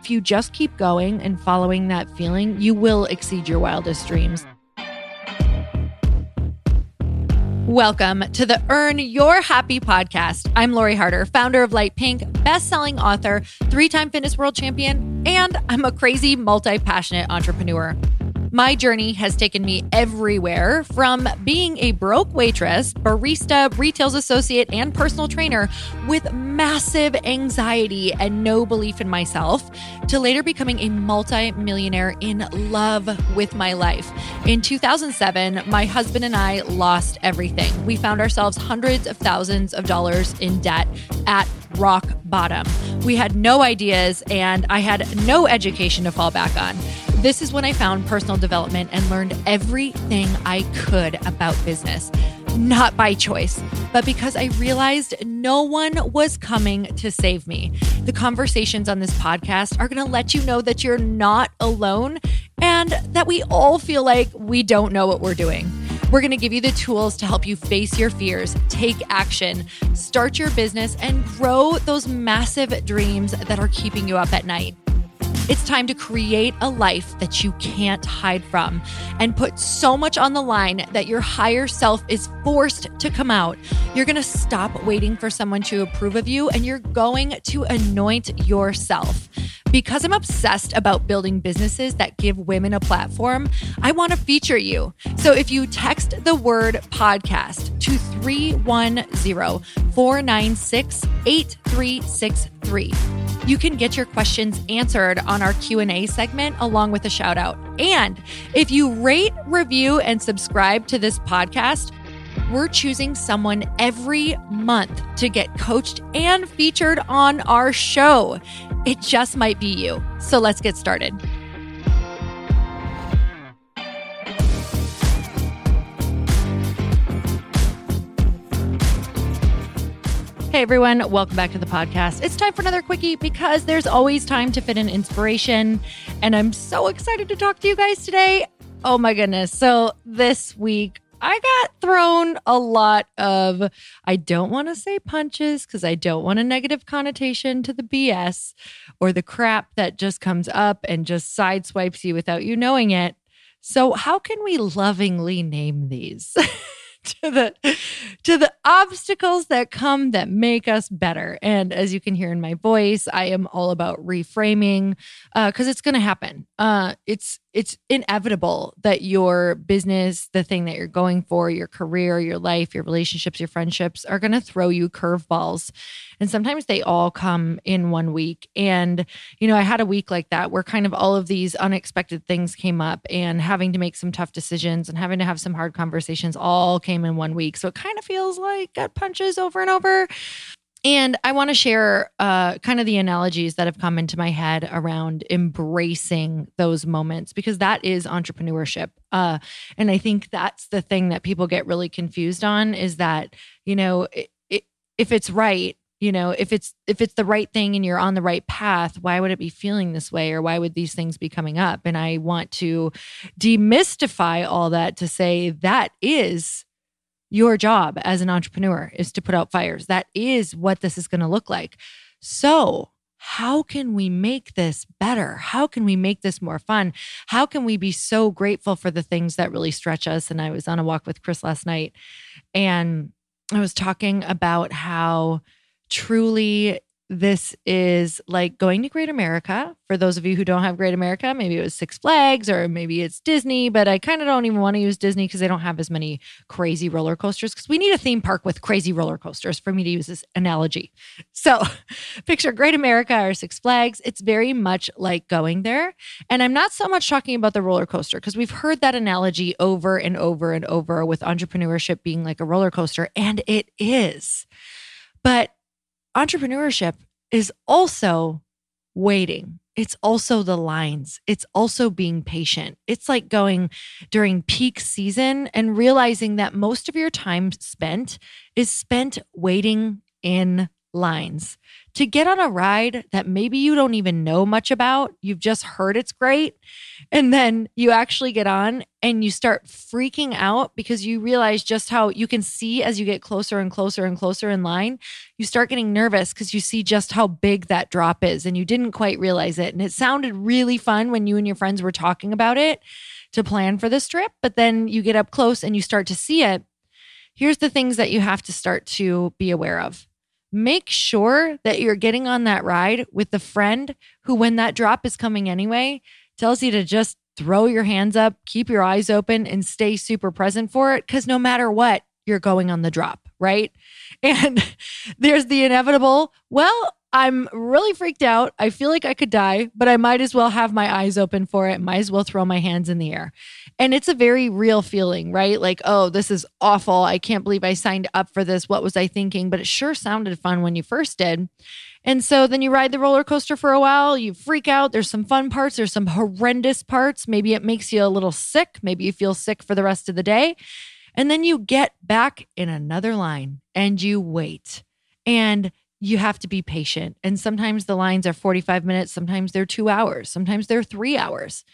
if you just keep going and following that feeling, you will exceed your wildest dreams. Welcome to the Earn Your Happy podcast. I'm Lori Harder, founder of Light Pink, best-selling author, three-time fitness world champion, and I'm a crazy multi-passionate entrepreneur. My journey has taken me everywhere from being a broke waitress, barista, retail associate, and personal trainer with massive anxiety and no belief in myself to later becoming a multi-millionaire in love with my life. In 2007, my husband and I lost everything. We found ourselves hundreds of thousands of dollars in debt at rock bottom. We had no ideas and I had no education to fall back on. This is when I found personal development and learned everything I could about business. Not by choice, but because I realized no one was coming to save me. The conversations on this podcast are going to let you know that you're not alone and that we all feel like we don't know what we're doing. We're going to give you the tools to help you face your fears, take action, start your business, and grow those massive dreams that are keeping you up at night. It's time to create a life that you can't hide from and put so much on the line that your higher self is forced to come out. You're going to stop waiting for someone to approve of you and you're going to anoint yourself. Because I'm obsessed about building businesses that give women a platform, I want to feature you. So if you text the word podcast to 310 496 8363, you can get your questions answered on our Q&A segment along with a shout out. And if you rate, review and subscribe to this podcast, we're choosing someone every month to get coached and featured on our show. It just might be you. So let's get started. Hey everyone, welcome back to the podcast. It's time for another quickie because there's always time to fit in inspiration. And I'm so excited to talk to you guys today. Oh my goodness. So this week, I got thrown a lot of, I don't want to say punches because I don't want a negative connotation to the BS or the crap that just comes up and just sideswipes you without you knowing it. So, how can we lovingly name these? to the to the obstacles that come that make us better and as you can hear in my voice i am all about reframing because uh, it's going to happen uh, it's it's inevitable that your business, the thing that you're going for, your career, your life, your relationships, your friendships are going to throw you curveballs. And sometimes they all come in one week. And, you know, I had a week like that where kind of all of these unexpected things came up and having to make some tough decisions and having to have some hard conversations all came in one week. So it kind of feels like gut punches over and over. And I want to share uh, kind of the analogies that have come into my head around embracing those moments because that is entrepreneurship. Uh, and I think that's the thing that people get really confused on is that, you know, it, it, if it's right, you know, if it's if it's the right thing and you're on the right path, why would it be feeling this way or why would these things be coming up? And I want to demystify all that to say that is your job as an entrepreneur is to put out fires. That is what this is going to look like. So, how can we make this better? How can we make this more fun? How can we be so grateful for the things that really stretch us? And I was on a walk with Chris last night and I was talking about how truly this is like going to Great America. For those of you who don't have Great America, maybe it was Six Flags or maybe it's Disney, but I kind of don't even want to use Disney because they don't have as many crazy roller coasters. Because we need a theme park with crazy roller coasters for me to use this analogy. So picture Great America or Six Flags. It's very much like going there. And I'm not so much talking about the roller coaster because we've heard that analogy over and over and over with entrepreneurship being like a roller coaster, and it is. But entrepreneurship is also waiting. It's also the lines. It's also being patient. It's like going during peak season and realizing that most of your time spent is spent waiting in lines to get on a ride that maybe you don't even know much about. You've just heard it's great. And then you actually get on and you start freaking out because you realize just how you can see as you get closer and closer and closer in line, you start getting nervous because you see just how big that drop is and you didn't quite realize it. And it sounded really fun when you and your friends were talking about it to plan for this trip, but then you get up close and you start to see it. Here's the things that you have to start to be aware of make sure that you're getting on that ride with the friend who, when that drop is coming anyway, tells you to just throw your hands up, keep your eyes open, and stay super present for it. Because no matter what, you're going on the drop, right? And there's the inevitable, well, I'm really freaked out. I feel like I could die, but I might as well have my eyes open for it. Might as well throw my hands in the air. And it's a very real feeling, right? Like, oh, this is awful. I can't believe I signed up for this. What was I thinking? But it sure sounded fun when you first did. And so then you ride the roller coaster for a while, you freak out. There's some fun parts, there's some horrendous parts. Maybe it makes you a little sick. Maybe you feel sick for the rest of the day. And then you get back in another line and you wait. And you have to be patient. And sometimes the lines are 45 minutes, sometimes they're two hours, sometimes they're three hours.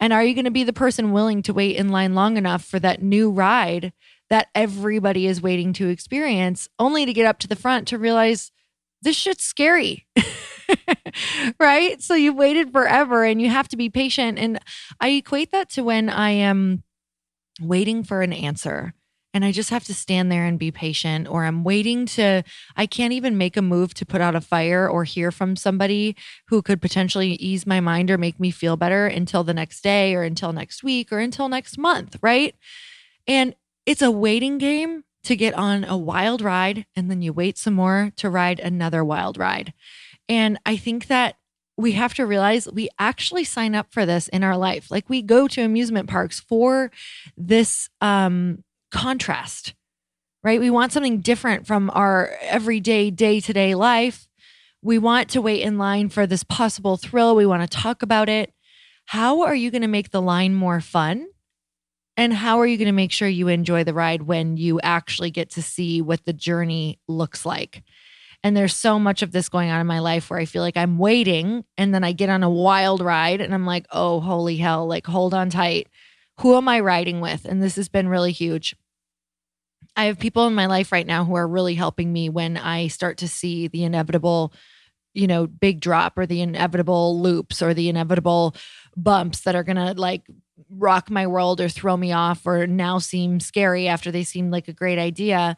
And are you going to be the person willing to wait in line long enough for that new ride that everybody is waiting to experience, only to get up to the front to realize this shit's scary? right? So you've waited forever and you have to be patient. And I equate that to when I am waiting for an answer and I just have to stand there and be patient, or I'm waiting to, I can't even make a move to put out a fire or hear from somebody who could potentially ease my mind or make me feel better until the next day or until next week or until next month, right? And it's a waiting game to get on a wild ride, and then you wait some more to ride another wild ride. And I think that we have to realize we actually sign up for this in our life. Like we go to amusement parks for this um contrast, right? We want something different from our everyday, day to day life. We want to wait in line for this possible thrill. We want to talk about it. How are you going to make the line more fun? And how are you going to make sure you enjoy the ride when you actually get to see what the journey looks like? And there's so much of this going on in my life where I feel like I'm waiting and then I get on a wild ride and I'm like, oh, holy hell, like hold on tight. Who am I riding with? And this has been really huge. I have people in my life right now who are really helping me when I start to see the inevitable, you know, big drop or the inevitable loops or the inevitable bumps that are going to like rock my world or throw me off or now seem scary after they seem like a great idea.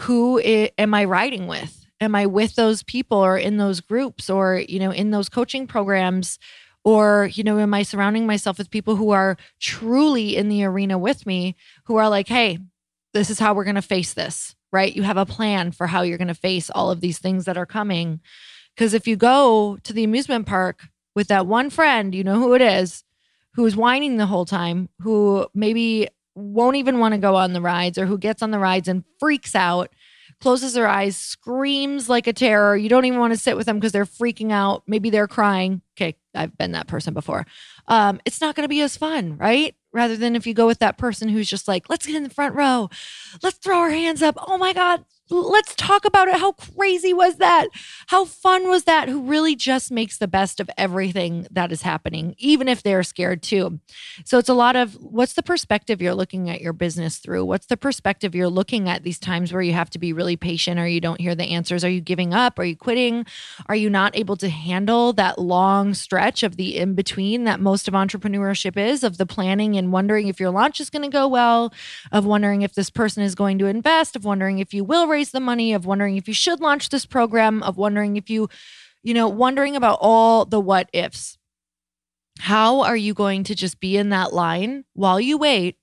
Who am I riding with? Am I with those people or in those groups or, you know, in those coaching programs? Or, you know, am I surrounding myself with people who are truly in the arena with me, who are like, hey, this is how we're going to face this, right? You have a plan for how you're going to face all of these things that are coming. Because if you go to the amusement park with that one friend, you know who it is, who is whining the whole time, who maybe won't even want to go on the rides or who gets on the rides and freaks out, closes their eyes, screams like a terror. You don't even want to sit with them because they're freaking out. Maybe they're crying. Okay, I've been that person before. Um, it's not going to be as fun, right? Rather than if you go with that person who's just like, let's get in the front row, let's throw our hands up. Oh my God, let's talk about it. How crazy was that? How fun was that? Who really just makes the best of everything that is happening, even if they're scared too. So it's a lot of what's the perspective you're looking at your business through? What's the perspective you're looking at these times where you have to be really patient or you don't hear the answers? Are you giving up? Are you quitting? Are you not able to handle that long stretch of the in between that most of entrepreneurship is of the planning and wondering if your launch is going to go well, of wondering if this person is going to invest, of wondering if you will raise the money, of wondering if you should launch this program, of wondering if you, you know, wondering about all the what ifs. How are you going to just be in that line while you wait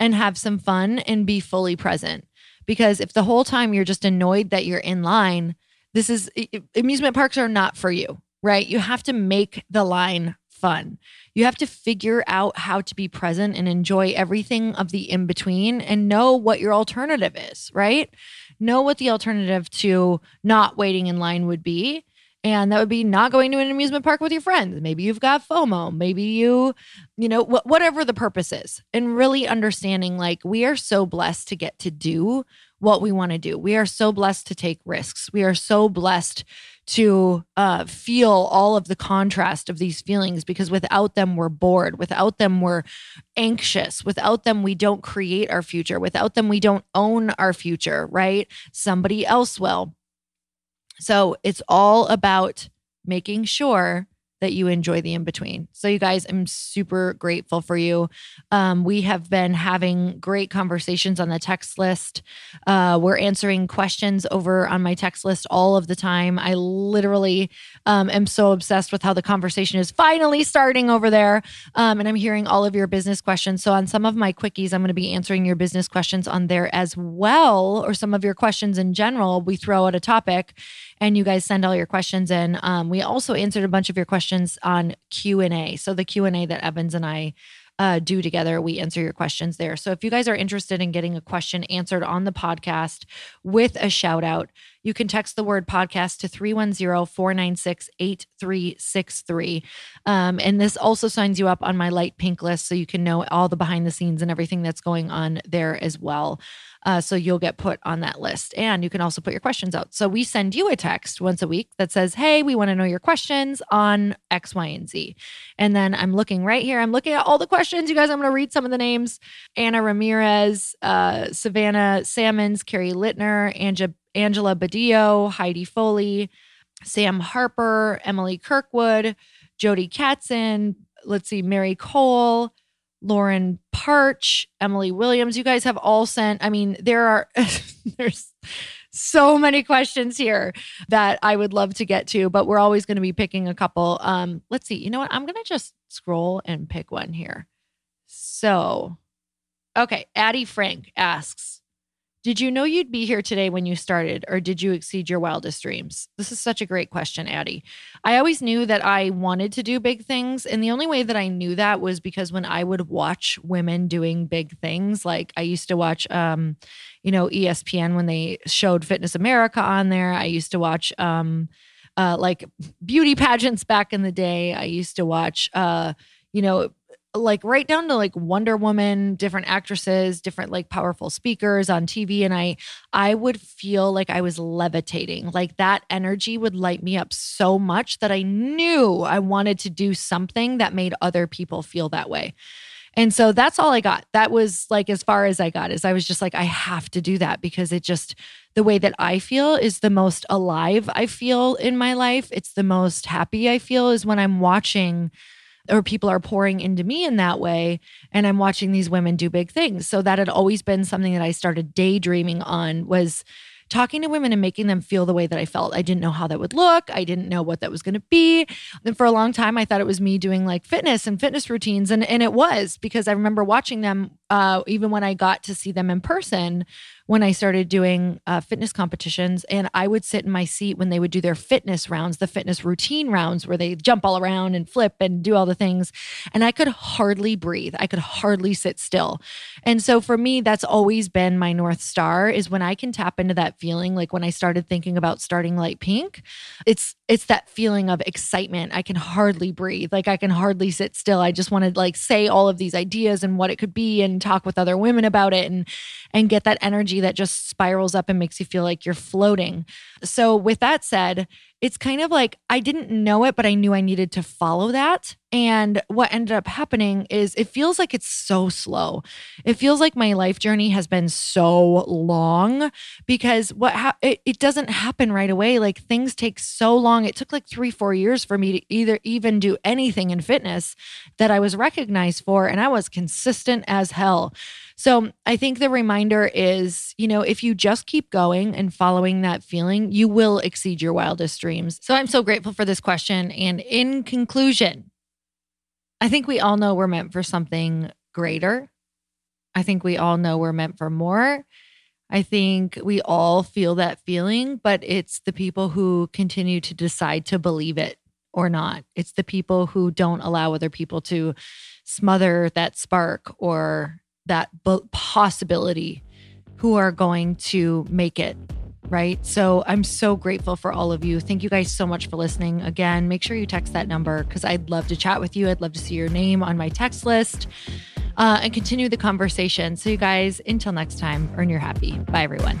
and have some fun and be fully present? Because if the whole time you're just annoyed that you're in line, this is amusement parks are not for you, right? You have to make the line fun. You have to figure out how to be present and enjoy everything of the in between and know what your alternative is, right? Know what the alternative to not waiting in line would be. And that would be not going to an amusement park with your friends. Maybe you've got FOMO. Maybe you, you know, wh- whatever the purpose is. And really understanding like we are so blessed to get to do what we want to do. We are so blessed to take risks. We are so blessed to uh, feel all of the contrast of these feelings because without them, we're bored. Without them, we're anxious. Without them, we don't create our future. Without them, we don't own our future, right? Somebody else will. So it's all about making sure that you enjoy the in between. So, you guys, I'm super grateful for you. Um, we have been having great conversations on the text list. Uh, we're answering questions over on my text list all of the time. I literally um, am so obsessed with how the conversation is finally starting over there. Um, and I'm hearing all of your business questions. So, on some of my quickies, I'm going to be answering your business questions on there as well, or some of your questions in general. We throw out a topic and you guys send all your questions in. Um, we also answered a bunch of your questions on Q and A. So the Q and A that Evans and I uh, do together. We answer your questions there. So if you guys are interested in getting a question answered on the podcast with a shout out, you can text the word podcast to 310 496 8363. Um, and this also signs you up on my light pink list so you can know all the behind the scenes and everything that's going on there as well. Uh, so you'll get put on that list. And you can also put your questions out. So we send you a text once a week that says, Hey, we want to know your questions on X, Y, and Z. And then I'm looking right here. I'm looking at all the questions. You guys, I'm going to read some of the names Anna Ramirez, uh, Savannah Salmons, Carrie Littner, Angela, Angela Badillo, Heidi Foley, Sam Harper, Emily Kirkwood, Jody Katzen, let's see, Mary Cole. Lauren Parch, Emily Williams. You guys have all sent, I mean, there are there's so many questions here that I would love to get to, but we're always going to be picking a couple. Um, let's see. You know what? I'm going to just scroll and pick one here. So, okay, Addie Frank asks, did you know you'd be here today when you started, or did you exceed your wildest dreams? This is such a great question, Addie. I always knew that I wanted to do big things. And the only way that I knew that was because when I would watch women doing big things, like I used to watch, um, you know, ESPN when they showed Fitness America on there. I used to watch, um, uh, like beauty pageants back in the day. I used to watch, uh, you know, like right down to like Wonder Woman, different actresses, different like powerful speakers on TV and I I would feel like I was levitating. Like that energy would light me up so much that I knew I wanted to do something that made other people feel that way. And so that's all I got. That was like as far as I got is I was just like I have to do that because it just the way that I feel is the most alive I feel in my life. It's the most happy I feel is when I'm watching or people are pouring into me in that way and i'm watching these women do big things. So that had always been something that i started daydreaming on was talking to women and making them feel the way that I felt. I didn't know how that would look. I didn't know what that was going to be. And for a long time, I thought it was me doing like fitness and fitness routines. And, and it was because I remember watching them, uh, even when I got to see them in person, when I started doing uh, fitness competitions. And I would sit in my seat when they would do their fitness rounds, the fitness routine rounds where they jump all around and flip and do all the things. And I could hardly breathe. I could hardly sit still. And so for me, that's always been my North Star is when I can tap into that feeling. Like when I started thinking about starting Light Pink, it's it's that feeling of excitement. I can hardly breathe. Like I can hardly sit still. I just want to like say all of these ideas and what it could be and talk with other women about it and and get that energy that just spirals up and makes you feel like you're floating. So, with that said, it's kind of like I didn't know it, but I knew I needed to follow that. And what ended up happening is it feels like it's so slow. It feels like my life journey has been so long because what ha- it, it doesn't happen right away. Like things take so long. It took like three, four years for me to either even do anything in fitness that I was recognized for. And I was consistent as hell. So I think the reminder is, you know, if you just keep going and following that feeling, you will exceed your wildest dreams. So I'm so grateful for this question. And in conclusion, I think we all know we're meant for something greater. I think we all know we're meant for more. I think we all feel that feeling, but it's the people who continue to decide to believe it or not. It's the people who don't allow other people to smother that spark or that possibility who are going to make it right? So I'm so grateful for all of you. Thank you guys so much for listening. Again, make sure you text that number because I'd love to chat with you. I'd love to see your name on my text list. uh, and continue the conversation. So, you guys, until next time, earn your happy. Bye, everyone.